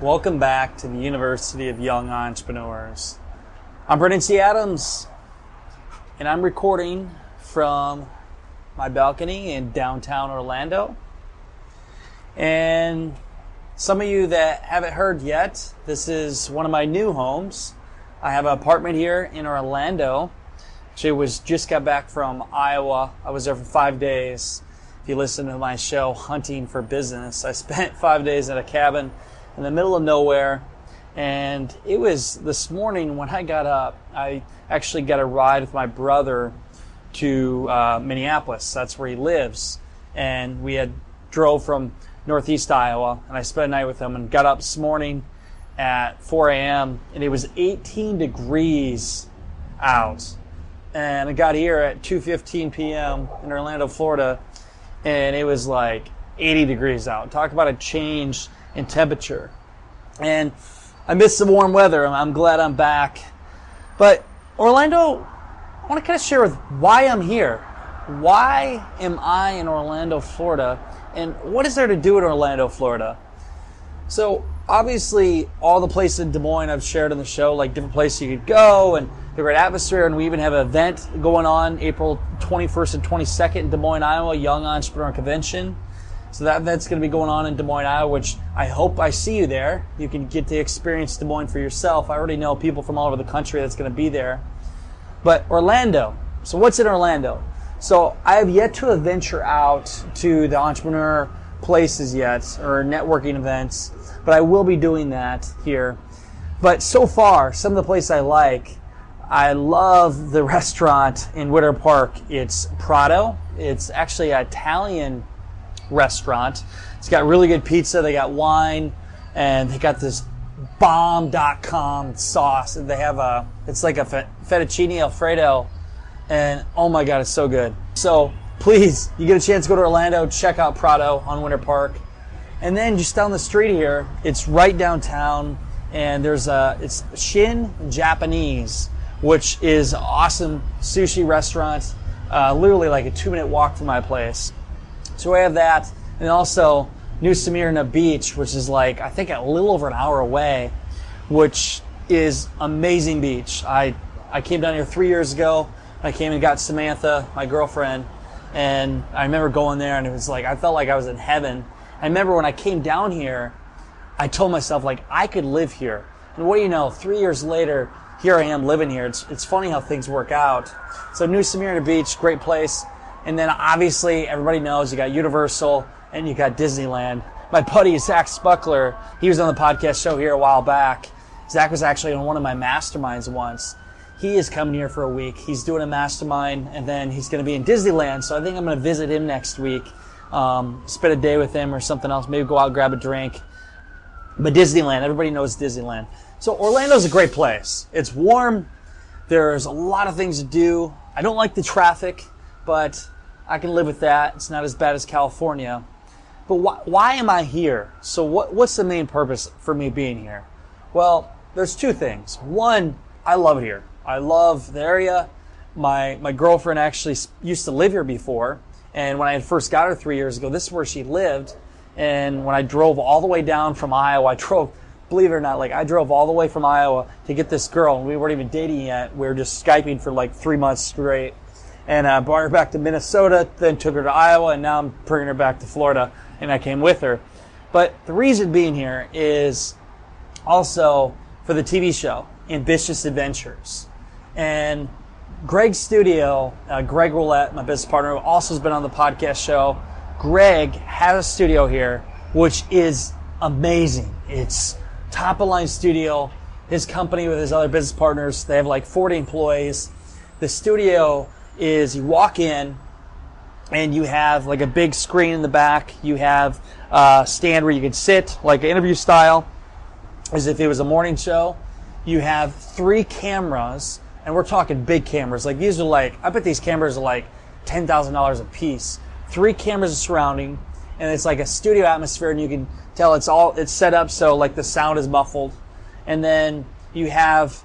Welcome back to the University of Young Entrepreneurs. I'm Brandon T. Adams, and I'm recording from my balcony in downtown Orlando. And some of you that haven't heard yet, this is one of my new homes. I have an apartment here in Orlando. Actually, was just got back from Iowa. I was there for five days. If you listen to my show, Hunting for Business, I spent five days at a cabin in the middle of nowhere. And it was this morning when I got up, I actually got a ride with my brother to uh, Minneapolis. That's where he lives. And we had drove from northeast Iowa, and I spent a night with him and got up this morning at 4 a.m. and it was 18 degrees out. And I got here at 2:15 p.m. in Orlando, Florida, and it was like 80 degrees out. Talk about a change in temperature. And I miss the warm weather. I'm glad I'm back. But Orlando, I want to kind of share with why I'm here. Why am I in Orlando, Florida? And what is there to do in Orlando, Florida? So obviously, all the places in Des Moines I've shared on the show, like different places you could go and the great atmosphere. And we even have an event going on April 21st and 22nd in Des Moines, Iowa, Young Entrepreneur Convention. So that event's going to be going on in Des Moines, Iowa, which I hope I see you there. You can get to experience Des Moines for yourself. I already know people from all over the country that's going to be there. But Orlando. So what's in Orlando? So I have yet to venture out to the entrepreneur places yet or networking events, but I will be doing that here. But so far, some of the places I like, I love the restaurant in Winter Park. It's Prato. It's actually an Italian restaurant. It's got really good pizza. They got wine, and they got this bomb.com sauce. They have a, it's like a fettuccine alfredo, and oh my god, it's so good. So please, you get a chance to go to Orlando, check out Prato on Winter Park, and then just down the street here, it's right downtown, and there's a, it's Shin Japanese, which is awesome sushi restaurant, uh, literally like a two minute walk from my place. So we have that, and also New Smyrna Beach, which is like I think a little over an hour away, which is amazing beach. I I came down here three years ago. I came and got Samantha, my girlfriend, and I remember going there, and it was like I felt like I was in heaven. I remember when I came down here, I told myself like I could live here. And what do you know? Three years later, here I am living here. It's it's funny how things work out. So New Smyrna Beach, great place. And then obviously everybody knows you got Universal and you got Disneyland. My buddy Zach Spuckler, he was on the podcast show here a while back. Zach was actually on one of my masterminds once. He is coming here for a week. He's doing a mastermind and then he's going to be in Disneyland. So I think I'm going to visit him next week, um, spend a day with him or something else. Maybe go out and grab a drink. But Disneyland, everybody knows Disneyland. So Orlando's a great place. It's warm. There's a lot of things to do. I don't like the traffic but I can live with that. It's not as bad as California. But why, why am I here? So what, what's the main purpose for me being here? Well, there's two things. One, I love it here. I love the area. My, my girlfriend actually used to live here before. And when I first got her three years ago, this is where she lived. And when I drove all the way down from Iowa, I drove, believe it or not, like I drove all the way from Iowa to get this girl, and we weren't even dating yet. We were just Skyping for like three months straight and I uh, brought her back to Minnesota, then took her to Iowa, and now I'm bringing her back to Florida, and I came with her. But the reason being here is also for the TV show, Ambitious Adventures. And Greg's studio, uh, Greg Rollett, my business partner, who also has been on the podcast show, Greg has a studio here, which is amazing. It's top of line studio. His company with his other business partners, they have like 40 employees. The studio is you walk in and you have like a big screen in the back. You have a stand where you can sit, like interview style. as if it was a morning show, you have three cameras, and we're talking big cameras. Like these are like, I bet these cameras are like ten thousand dollars a piece. Three cameras surrounding, and it's like a studio atmosphere, and you can tell it's all it's set up so like the sound is muffled, and then you have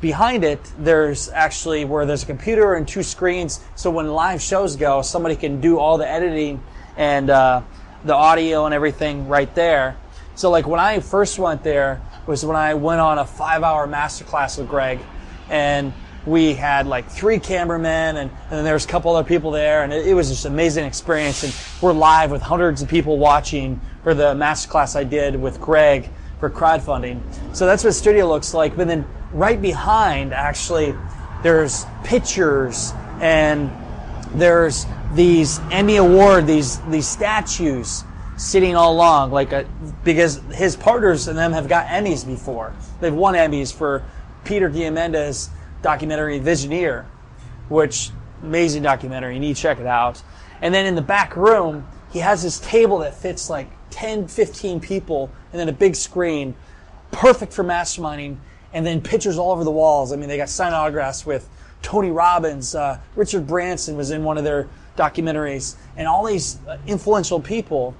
behind it there's actually where there's a computer and two screens, so when live shows go, somebody can do all the editing and uh, the audio and everything right there. So like when I first went there was when I went on a five hour masterclass with Greg and we had like three cameramen and, and then there was a couple other people there and it, it was just an amazing experience and we're live with hundreds of people watching for the masterclass I did with Greg for crowdfunding. So that's what studio looks like. But then right behind actually there's pictures and there's these Emmy Award, these these statues sitting all along, like a, because his partners and them have got Emmys before. They've won Emmys for Peter Diamandis' documentary Visioneer, which amazing documentary. You need to check it out. And then in the back room, he has this table that fits like 10, 15 people, and then a big screen, perfect for masterminding, and then pictures all over the walls. I mean, they got signed autographs with Tony Robbins, uh, Richard Branson was in one of their documentaries, and all these uh, influential people.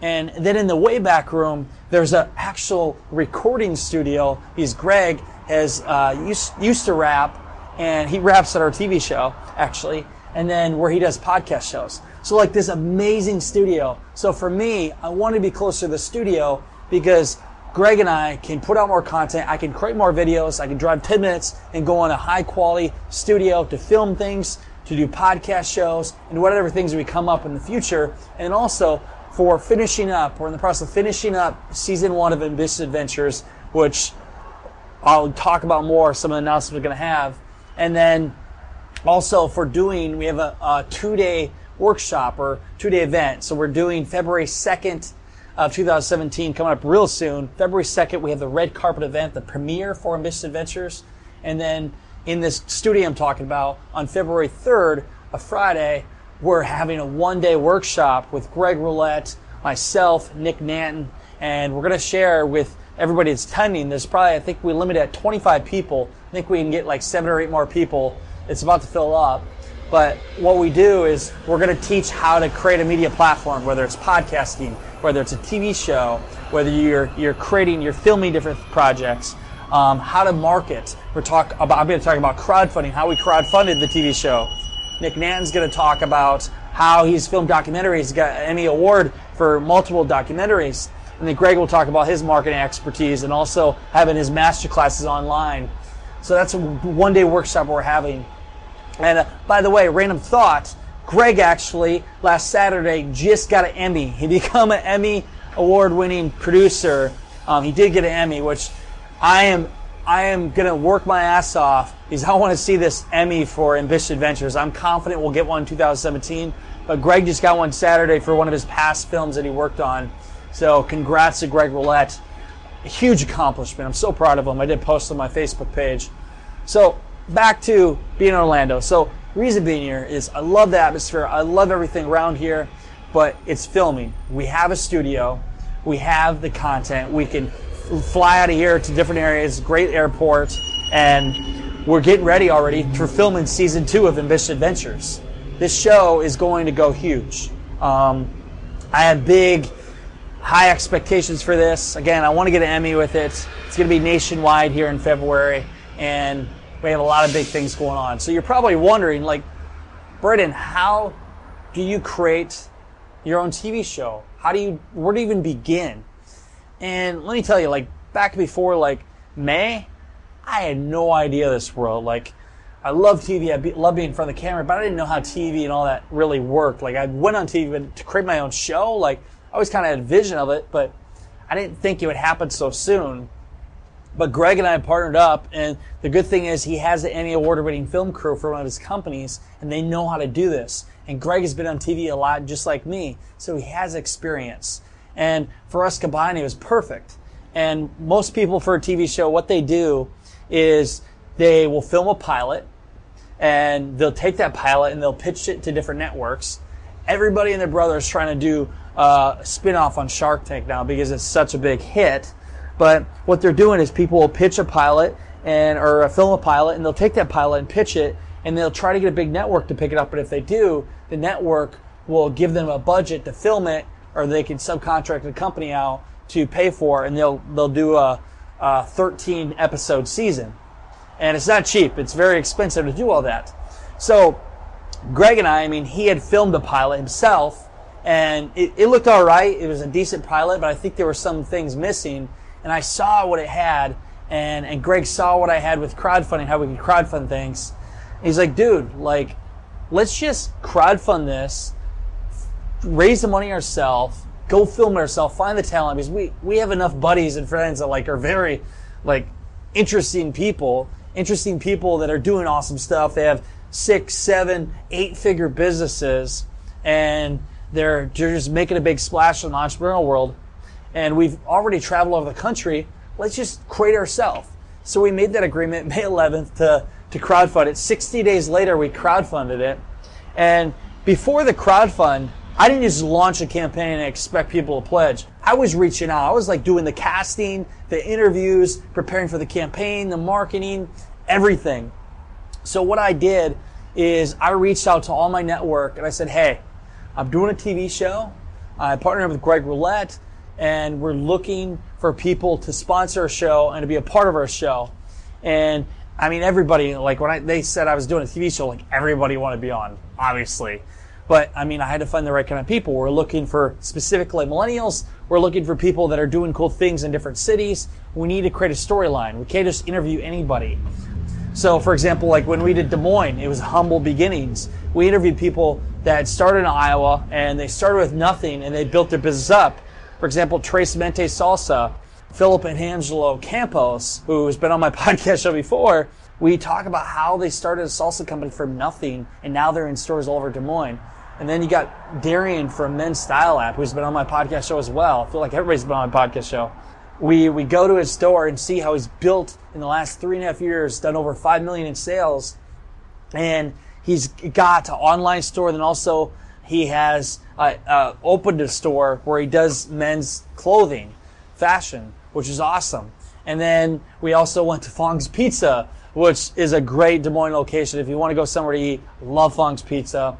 And then in the way back room, there's an actual recording studio. He's Greg has uh, used, used to rap, and he raps at our TV show actually, and then where he does podcast shows. So like this amazing studio. So for me, I want to be closer to the studio because Greg and I can put out more content. I can create more videos. I can drive 10 minutes and go on a high quality studio to film things, to do podcast shows, and whatever things we come up in the future. And also for finishing up, we're in the process of finishing up season one of Ambitious Adventures, which I'll talk about more, some of the announcements we're going to have. And then also for doing, we have a, a two day workshop or two day event. So we're doing February 2nd of 2017 coming up real soon. February 2nd, we have the red carpet event, the premiere for Ambitious Adventures. And then in this studio I'm talking about on February 3rd, a Friday, we're having a one day workshop with Greg Rollett, myself, Nick Nanton, and we're going to share with everybody that's attending. There's probably, I think we limit it at 25 people. I think we can get like seven or eight more people. It's about to fill up. But what we do is we're going to teach how to create a media platform, whether it's podcasting, whether it's a TV show, whether you're you're creating, you're filming different projects, um, how to market. We're talk about. I'm going to talk about crowdfunding, how we crowdfunded the TV show. Nick Nanton's going to talk about how he's filmed documentaries. He's got Emmy award for multiple documentaries. And then Greg will talk about his marketing expertise and also having his master classes online. So that's a one day workshop we're having. And uh, by the way, random thought, Greg actually last Saturday just got an Emmy. He became an Emmy award winning producer. Um, he did get an Emmy, which I am I am gonna work my ass off because I want to see this Emmy for Ambitious Adventures. I'm confident we'll get one in 2017. But Greg just got one Saturday for one of his past films that he worked on. So congrats to Greg Rollett. A huge accomplishment. I'm so proud of him. I did post on my Facebook page. So back to being in Orlando. So reason being here is I love the atmosphere. I love everything around here, but it's filming. We have a studio. We have the content. We can fly out of here to different areas, great airport, and we're getting ready already for filming season two of Ambitious Adventures. This show is going to go huge. Um, I have big, high expectations for this. Again, I want to get an Emmy with it. It's going to be nationwide here in February, and we have a lot of big things going on. So you're probably wondering, like, Brandon, how do you create your own TV show? How do you, where do you even begin? And let me tell you, like, back before, like, May, I had no idea this world. Like, I love TV. I be, love being in front of the camera, but I didn't know how TV and all that really worked. Like, I went on TV to create my own show. Like, I always kind of had a vision of it, but I didn't think it would happen so soon. But Greg and I partnered up, and the good thing is he has the Emmy Award winning film crew for one of his companies, and they know how to do this. And Greg has been on TV a lot, just like me, so he has experience. And for us combined, it was perfect. And most people for a TV show, what they do is they will film a pilot, and they'll take that pilot and they'll pitch it to different networks. Everybody and their brother is trying to do uh, a spin off on Shark Tank now because it's such a big hit But what they're doing is people will pitch a pilot and or film a pilot, and they'll take that pilot and pitch it, and they'll try to get a big network to pick it up. But if they do, the network will give them a budget to film it, or they can subcontract a company out to pay for, it, and they'll they'll do a, a 13 episode season, and it's not cheap. It's very expensive to do all that. So Greg and I, I mean, he had filmed a pilot himself, and it, it looked all right. It was a decent pilot, but I think there were some things missing, and I saw what it had, and and Greg saw what I had with crowdfunding, how we could crowdfund things. He's like, dude, like, let's just crowdfund this, raise the money ourselves, go film it ourselves, find the talent because we we have enough buddies and friends that like are very like interesting people, interesting people that are doing awesome stuff. They have six, seven, eight figure businesses and they're, they're just making a big splash in the entrepreneurial world. And we've already traveled over the country. Let's just create ourselves. So we made that agreement May 11th to, to crowdfund it. 60 days later, we crowdfunded it. And before the crowdfund, I didn't just launch a campaign and expect people to pledge. I was reaching out. I was like doing the casting, the interviews, preparing for the campaign, the marketing, everything. So what I did is I reached out to all my network and I said, hey, I'm doing a TV show. I partnered with Greg Rollett and we're looking for people to sponsor a show and to be a part of our show. And I mean, everybody, like when I, they said I was doing a TV show, like everybody wanted to be on, obviously. But I mean, I had to find the right kind of people. We're looking for specifically millennials. We're looking for people that are doing cool things in different cities. We need to create a storyline. We can't just interview anybody. So, for example, like when we did Des Moines, it was humble beginnings. We interviewed people that started in Iowa and they started with nothing and they built their business up. For example, Tres Mente Salsa, Philip and Angelo Campos, who has been on my podcast show before, we talk about how they started a salsa company from nothing and now they're in stores all over Des Moines. And then you got Darian from Men's Style Lab, who's been on my podcast show as well. I feel like everybody's been on my podcast show we, we go to his store and see how he's built in the last three and a half years, done over five million in sales, and he's got an online store. Then also he has uh, uh, opened a store where he does men's clothing, fashion, which is awesome. And then we also went to Fong's Pizza, which is a great Des Moines location. If you want to go somewhere to eat, love Fong's Pizza.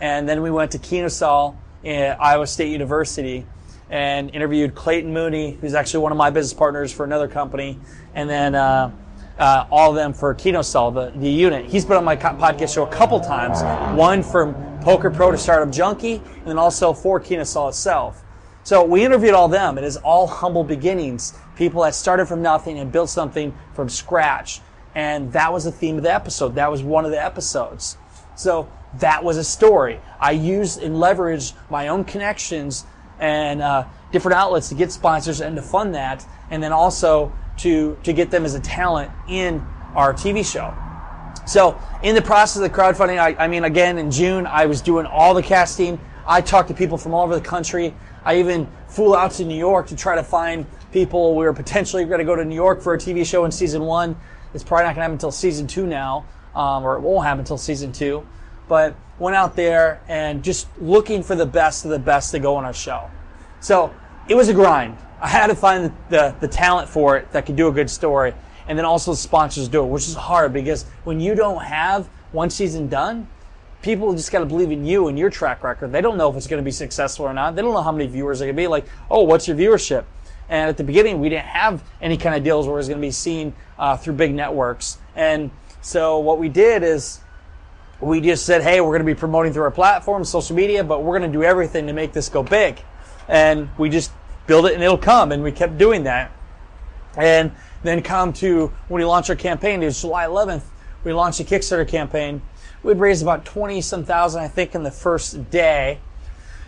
And then we went to Kinosol at Iowa State University and interviewed Clayton Mooney, who's actually one of my business partners for another company, and then uh, uh, all of them for Kinosol, the, the unit. He's been on my podcast show a couple times, one from Poker Pro to Startup Junkie, and then also for Kinosol itself. So we interviewed all them. It is all humble beginnings, people that started from nothing and built something from scratch. And that was the theme of the episode. That was one of the episodes. So that was a story. I used and leveraged my own connections and uh, different outlets to get sponsors and to fund that, and then also to to get them as a talent in our TV show. So in the process of the crowdfunding, I, I mean, again in June, I was doing all the casting. I talked to people from all over the country. I even flew out to New York to try to find people. We were potentially going to go to New York for a TV show in season one. It's probably not going to happen until season two now, um, or it won't happen until season two but went out there and just looking for the best of the best to go on our show. So it was a grind. I had to find the, the talent for it that could do a good story, and then also sponsors do it, which is hard because when you don't have one season done, people just got to believe in you and your track record. They don't know if it's going to be successful or not. They don't know how many viewers are going to be. Like, oh, what's your viewership? And at the beginning, we didn't have any kind of deals where it was going to be seen uh, through big networks. And so what we did is we just said, hey, we're going to be promoting through our platform, social media, but we're going to do everything to make this go big. And we just build it and it'll come. And we kept doing that. And then come to when we launched our campaign, it was July 11th, we launched a Kickstarter campaign. We'd raised about 20 some thousand, I think, in the first day.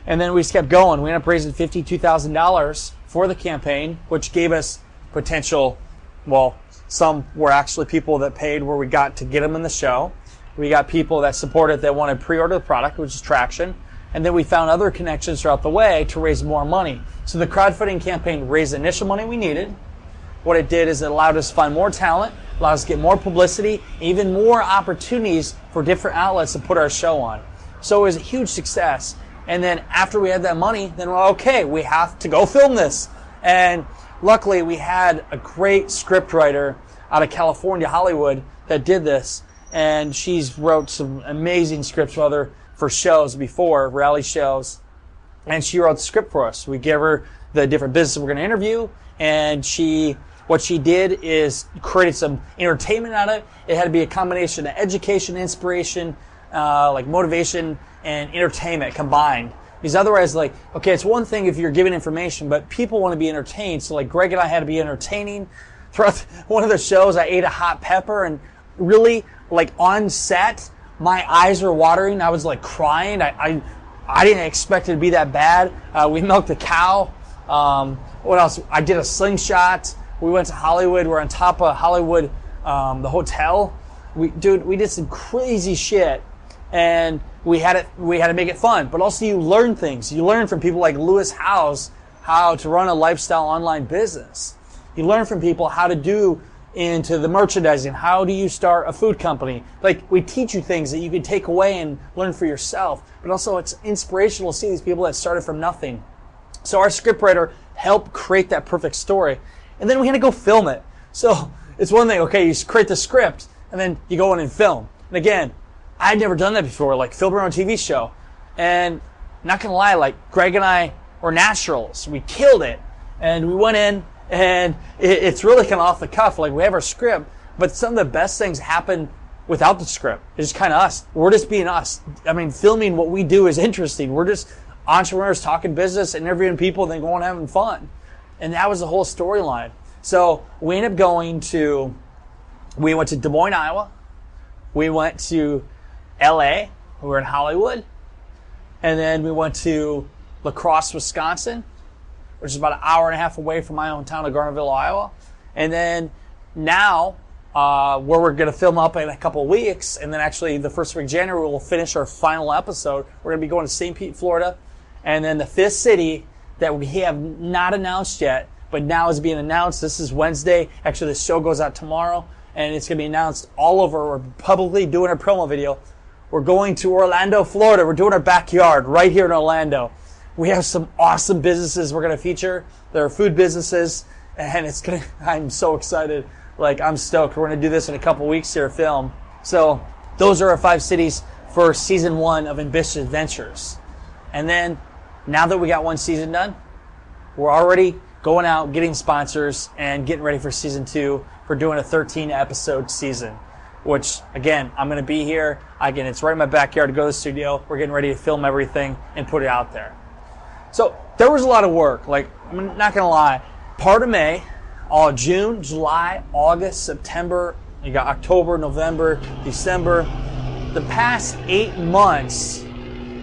And then we just kept going. We ended up raising $52,000 for the campaign, which gave us potential, well, some were actually people that paid where we got to get them in the show. We got people that supported that wanted pre-order the product, which is traction. And then we found other connections throughout the way to raise more money. So the crowdfunding campaign raised the initial money we needed. What it did is it allowed us to find more talent, allowed us to get more publicity, even more opportunities for different outlets to put our show on. So it was a huge success. And then after we had that money, then we're okay, we have to go film this. And luckily we had a great script writer out of California, Hollywood, that did this, and she's wrote some amazing scripts, whether for shows before reality shows, and she wrote the script for us. We gave her the different businesses we're going to interview, and she what she did is created some entertainment out of it. It had to be a combination of education, inspiration, uh, like motivation, and entertainment combined. Because otherwise, like, okay, it's one thing if you're giving information, but people want to be entertained. So, like, Greg and I had to be entertaining. Throughout one of the shows, I ate a hot pepper and really, like, on set, my eyes were watering. I was like crying. I, I, I didn't expect it to be that bad. Uh, we milked a cow. Um, what else? I did a slingshot. We went to Hollywood. We're on top of Hollywood, um, the hotel. We, dude, we did some crazy shit, and we had it. We had to make it fun, but also you learn things. You learn from people like Lewis Howes how to run a lifestyle online business. You learn from people how to do into the merchandising. How do you start a food company? Like we teach you things that you can take away and learn for yourself. But also it's inspirational to see these people that started from nothing. So our scriptwriter helped create that perfect story. And then we had to go film it. So it's one thing, okay, you create the script and then you go in and film. And again, I'd never done that before, like film own TV show. And not gonna lie, like Greg and I were naturals. We killed it. And we went in and it's really kind of off the cuff. Like we have our script, but some of the best things happen without the script. It's just kind of us. We're just being us. I mean, filming what we do is interesting. We're just entrepreneurs talking business, interviewing people, then going and having fun. And that was the whole storyline. So we ended up going to, we went to Des Moines, Iowa. We went to LA. We were in Hollywood. And then we went to La Crosse, Wisconsin which is about an hour and a half away from my hometown of Garnavillo, Iowa. And then now, uh, where we're going to film up in a couple weeks, and then actually the first week of January we'll finish our final episode. We're going to be going to St. Pete, Florida, and then the fifth city that we have not announced yet, but now is being announced. This is Wednesday. Actually, the show goes out tomorrow, and it's going to be announced all over. We're publicly doing a promo video. We're going to Orlando, Florida. We're doing our backyard right here in Orlando we have some awesome businesses we're going to feature. There are food businesses, and it's going to, I'm so excited. Like, I'm stoked. We're going to do this in a couple weeks here, film. So, those are our five cities for season one of Ambitious Adventures. And then, now that we got one season done, we're already going out, getting sponsors, and getting ready for season two for doing a 13 episode season. Which, again, I'm going to be here. Again, it's right in my backyard to go to the studio. We're getting ready to film everything and put it out there. So there was a lot of work. Like I'm not gonna lie, part of May, all June, July, August, September. You got October, November, December. The past eight months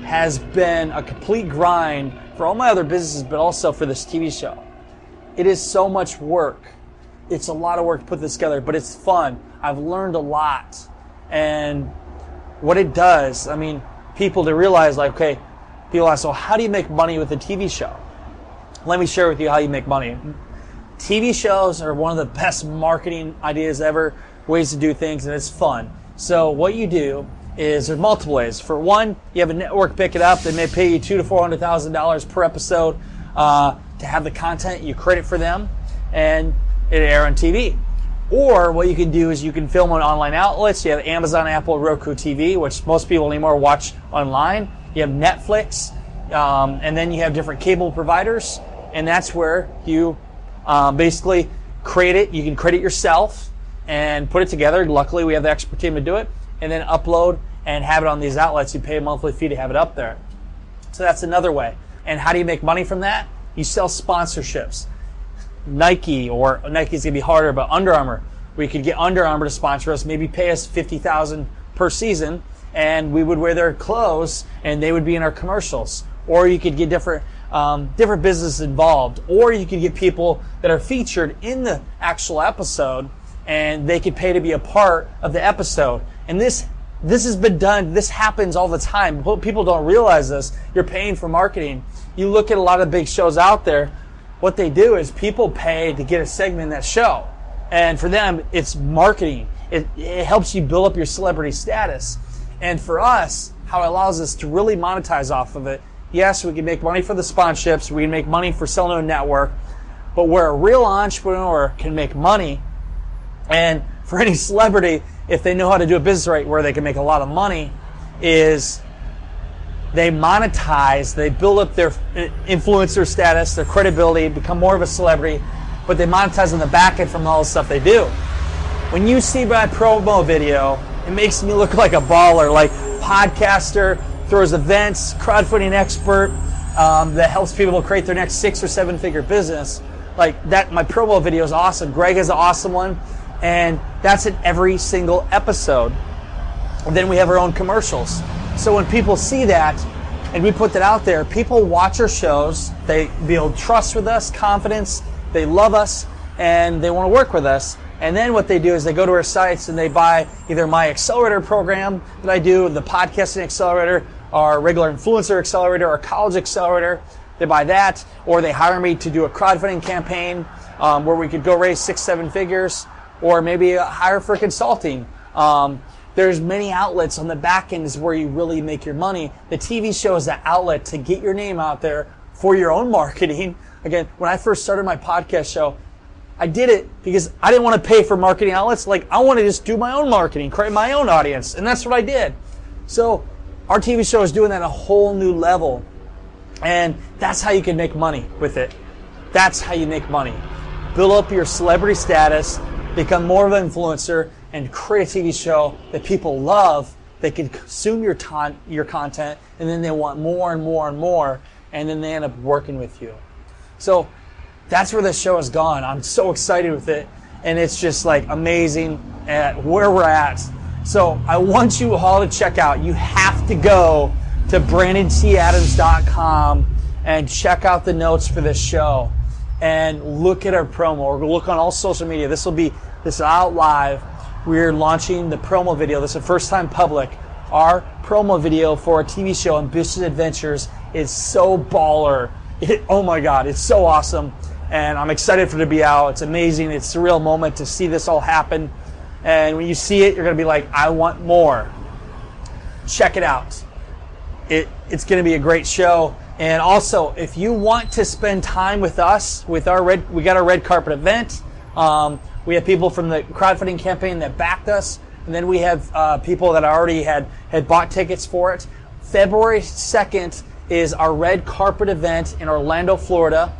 has been a complete grind for all my other businesses, but also for this TV show. It is so much work. It's a lot of work to put this together, but it's fun. I've learned a lot. And what it does, I mean, people to realize like, okay, People ask, so how do you make money with a TV show? Let me share with you how you make money. TV shows are one of the best marketing ideas ever, ways to do things, and it's fun. So what you do is there's multiple ways. For one, you have a network pick it up. They may pay you two to four hundred thousand dollars per episode uh, to have the content. You credit for them, and it air on TV. Or what you can do is you can film on online outlets. You have Amazon, Apple, Roku TV, which most people anymore watch online you have Netflix, um, and then you have different cable providers, and that's where you um, basically create it. You can create it yourself and put it together. Luckily, we have the expert team to do it, and then upload and have it on these outlets. You pay a monthly fee to have it up there. So that's another way. And how do you make money from that? You sell sponsorships. Nike or Nike's gonna be harder, but Under Armour. We could get Under Armour to sponsor us, maybe pay us fifty thousand per season, and we would wear their clothes and they would be in our commercials. Or you could get different um, different businesses involved, or you could get people that are featured in the actual episode, and they could pay to be a part of the episode. And this this has been done. This happens all the time. People don't realize this. You're paying for marketing. You look at a lot of big shows out there. What they do is people pay to get a segment in that show, and for them, it's marketing. It, it helps you build up your celebrity status. And for us, how it allows us to really monetize off of it. Yes, we can make money for the sponsorships, we can make money for selling a network, But where a real entrepreneur can make money, and for any celebrity, if they know how to do a business right where they can make a lot of money, is they monetize, they build up their influencer status, their credibility, become more of a celebrity, but they monetize on the back end from all the stuff they do. When you see my promo video, it makes me look like a baller, like podcaster, throws events, crowdfunding expert um, that helps people create their next six or seven figure business. Like that, my promo video is awesome. Greg has an awesome one, and that's in every single episode. And then we have our own commercials. So when people see that and we put that out there, people watch our shows, they build trust with us, confidence, they love us, and they want to work with us. And then what they do is they go to our sites and they buy either my accelerator program that I do, the podcasting accelerator, our regular influencer accelerator, our college accelerator. They buy that, or they hire me to do a crowdfunding campaign um, where we could go raise six, seven figures, or maybe hire for consulting. Um, there's many outlets on the back end is where you really make your money. The TV show is the outlet to get your name out there for your own marketing. Again, when I first started my podcast show, I did it because I didn't want to pay for marketing outlets. Like I want to just do my own marketing, create my own audience, and that's what I did. So our TV show is doing that at a whole new level, and that's how you can make money with it. That's how you make money. Build up your celebrity status, become more of an influencer, and create a TV show that people love. They can consume your, ton, your content, and then they want more and more and more, and then they end up working with you. So that's where this show has gone. I'm so excited with it, and it's just like amazing at where we're at. So I want you all to check out. You have to go to BrandonTAdams.com and check out the notes for this show and look at our promo or look on all social media. This will be this out live we're launching the promo video. This is the first time public. Our promo video for our TV show, Ambitious Adventures, is so baller. It, oh my God, it's so awesome. And I'm excited for it to be out. It's amazing. It's a real moment to see this all happen. And when you see it, you're going to be like, I want more. Check it out. It, it's going to be a great show. And also, if you want to spend time with us, with our red, we got our red carpet event. Um, we have people from the crowdfunding campaign that backed us, and then we have uh, people that already had had bought tickets for it. February second is our red carpet event in Orlando, Florida.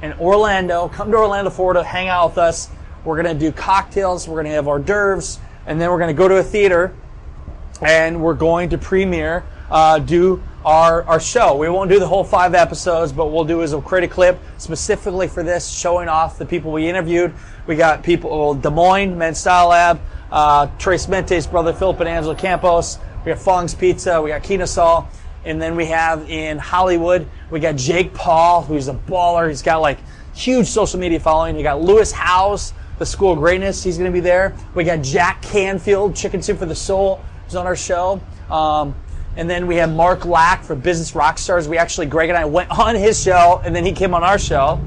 In Orlando, come to Orlando, Florida, hang out with us. We're to do cocktails. We're to have hors d'oeuvres, and then we're to go to a theater, and we're going to premiere, uh, do our, our show. We won't do the whole five episodes, but we'll do is we'll create a clip specifically for this, showing off the people we interviewed. We got people, Des Moines, Men's Style Lab, uh, Trace Mente's brother Philip and Angela Campos. We got Fong's Pizza. We got Kinosol. And then we have in Hollywood, we got Jake Paul, who's a baller. He's got like huge social media following. We got Lewis Howes, the School of Greatness. He's going to be there. We got Jack Canfield, Chicken Soup for the Soul, who's on our show. Um, and then we have Mark Lack for Business Rockstars. We actually, Greg and I went on his show, and then he came on our show.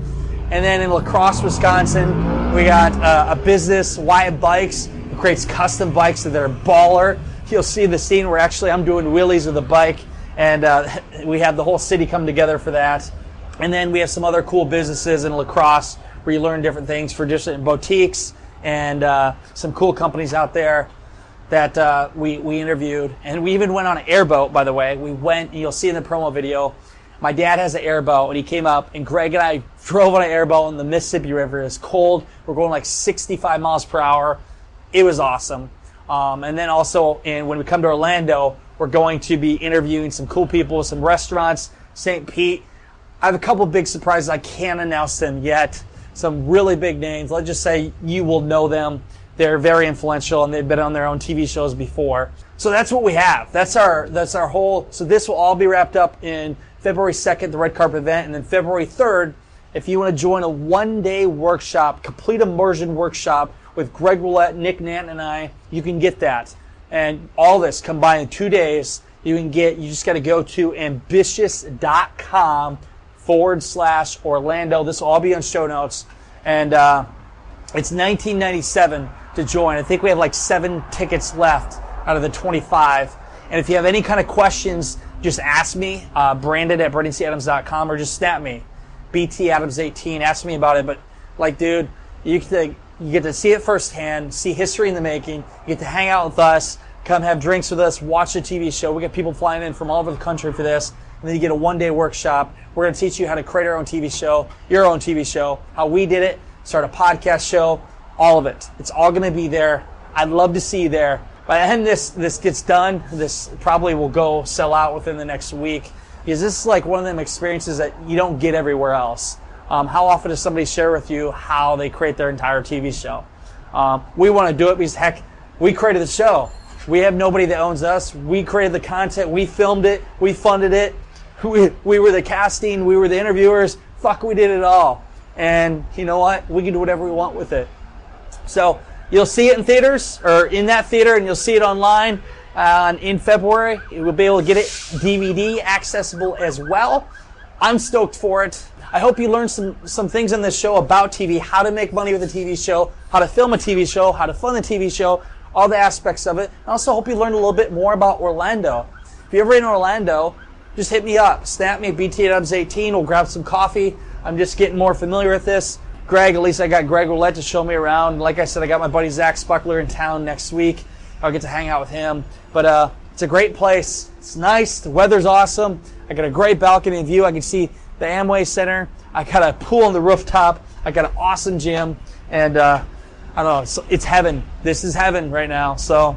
And then in La Crosse, Wisconsin, we got uh, a business, Wyatt Bikes, who creates custom bikes that are baller. You'll see the scene where actually I'm doing wheelies with a bike, and uh, we have the whole city come together for that. And then we have some other cool businesses in La Crosse where you learn different things for different boutiques and uh, some cool companies out there that uh, we, we interviewed. And we even went on an airboat, by the way. We went, and you'll see in the promo video, my dad has an airboat, and he came up, and Greg and I drove on an airboat in the Mississippi River. It's cold. We're going like 65 miles per hour. It was awesome. Um, and then also, in, when we come to Orlando, we're going to be interviewing some cool people, some restaurants, St. Pete. I have a couple big surprises. I can't announce them yet. Some really big names. Let's just say you will know them. They're very influential and they've been on their own TV shows before. So that's what we have. That's our that's our whole. So this will all be wrapped up in February 2nd, the red carpet event, and then February 3rd, if you want to join a one-day workshop, complete immersion workshop with Greg Rollett, Nick Nant, and I, you can get that. And all this combined in two days, you can get. You just got to go to ambitious.com forward slash Orlando. This will all be on show notes, and uh, it's 1997 to join. I think we have like seven tickets left out of the 25. And if you have any kind of questions, just ask me, uh, Brandon at BrandonTAdams.com, or just snap me, BT Adams 18. Ask me about it. But Like, dude, you get to, you get to see it firsthand, see history in the making. You get to hang out with us, come have drinks with us, watch a TV show. We get people flying in from all over the country for this. And then you get a one day workshop. We're going to teach you how to create our own TV show, your own TV show, how we did it, start a podcast show, all of it. It's all going to be there. I'd love to see you there. By the end this, this gets done, this probably will go sell out within the next week. Because this is like one of them experiences that you don't get everywhere else. Um, how often does somebody share with you how they create their entire TV show? Um, we want to do it because heck, we created the show. We have nobody that owns us. We created the content. We filmed it. We funded it. We, we were the casting. We were the interviewers. Fuck, we did it all. And you know what? We can do whatever we want with it. So you'll see it in theaters or in that theater, and you'll see it online uh, in February. You'll be able to get it DVD accessible as well. I'm stoked for it. I hope you learned some, some things in this show about TV, how to make money with a TV show, how to film a TV show, how to fund a TV show, all the aspects of it. I also hope you learned a little bit more about Orlando. If you're ever in Orlando, just hit me up. Snap me, BT 18. We'll grab some coffee. I'm just getting more familiar with this. Greg, at least I got Greg Rollett to show me around. Like I said, I got my buddy Zach Spuckler in town next week. I'll get to hang out with him. But uh, it's a great place. It's nice. The weather's awesome. I got a great balcony view. I can see the Amway Center. I got a pool on the rooftop. I got an awesome gym. And uh, I don't know, it's, it's heaven. This is heaven right now. So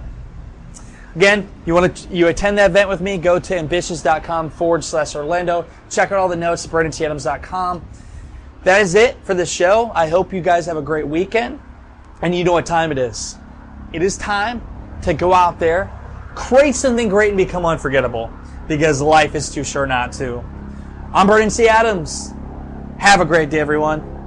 Again, you want to you attend that event with me, go to ambitious.com forward slash Orlando. Check out all the notes at BrandonTadams.com. That is it for the show. I hope you guys have a great weekend. And you know what time it is. It is time to go out there, create something great, and become unforgettable because life is too short not to. I'm Brandon T. Adams. Have a great day, everyone.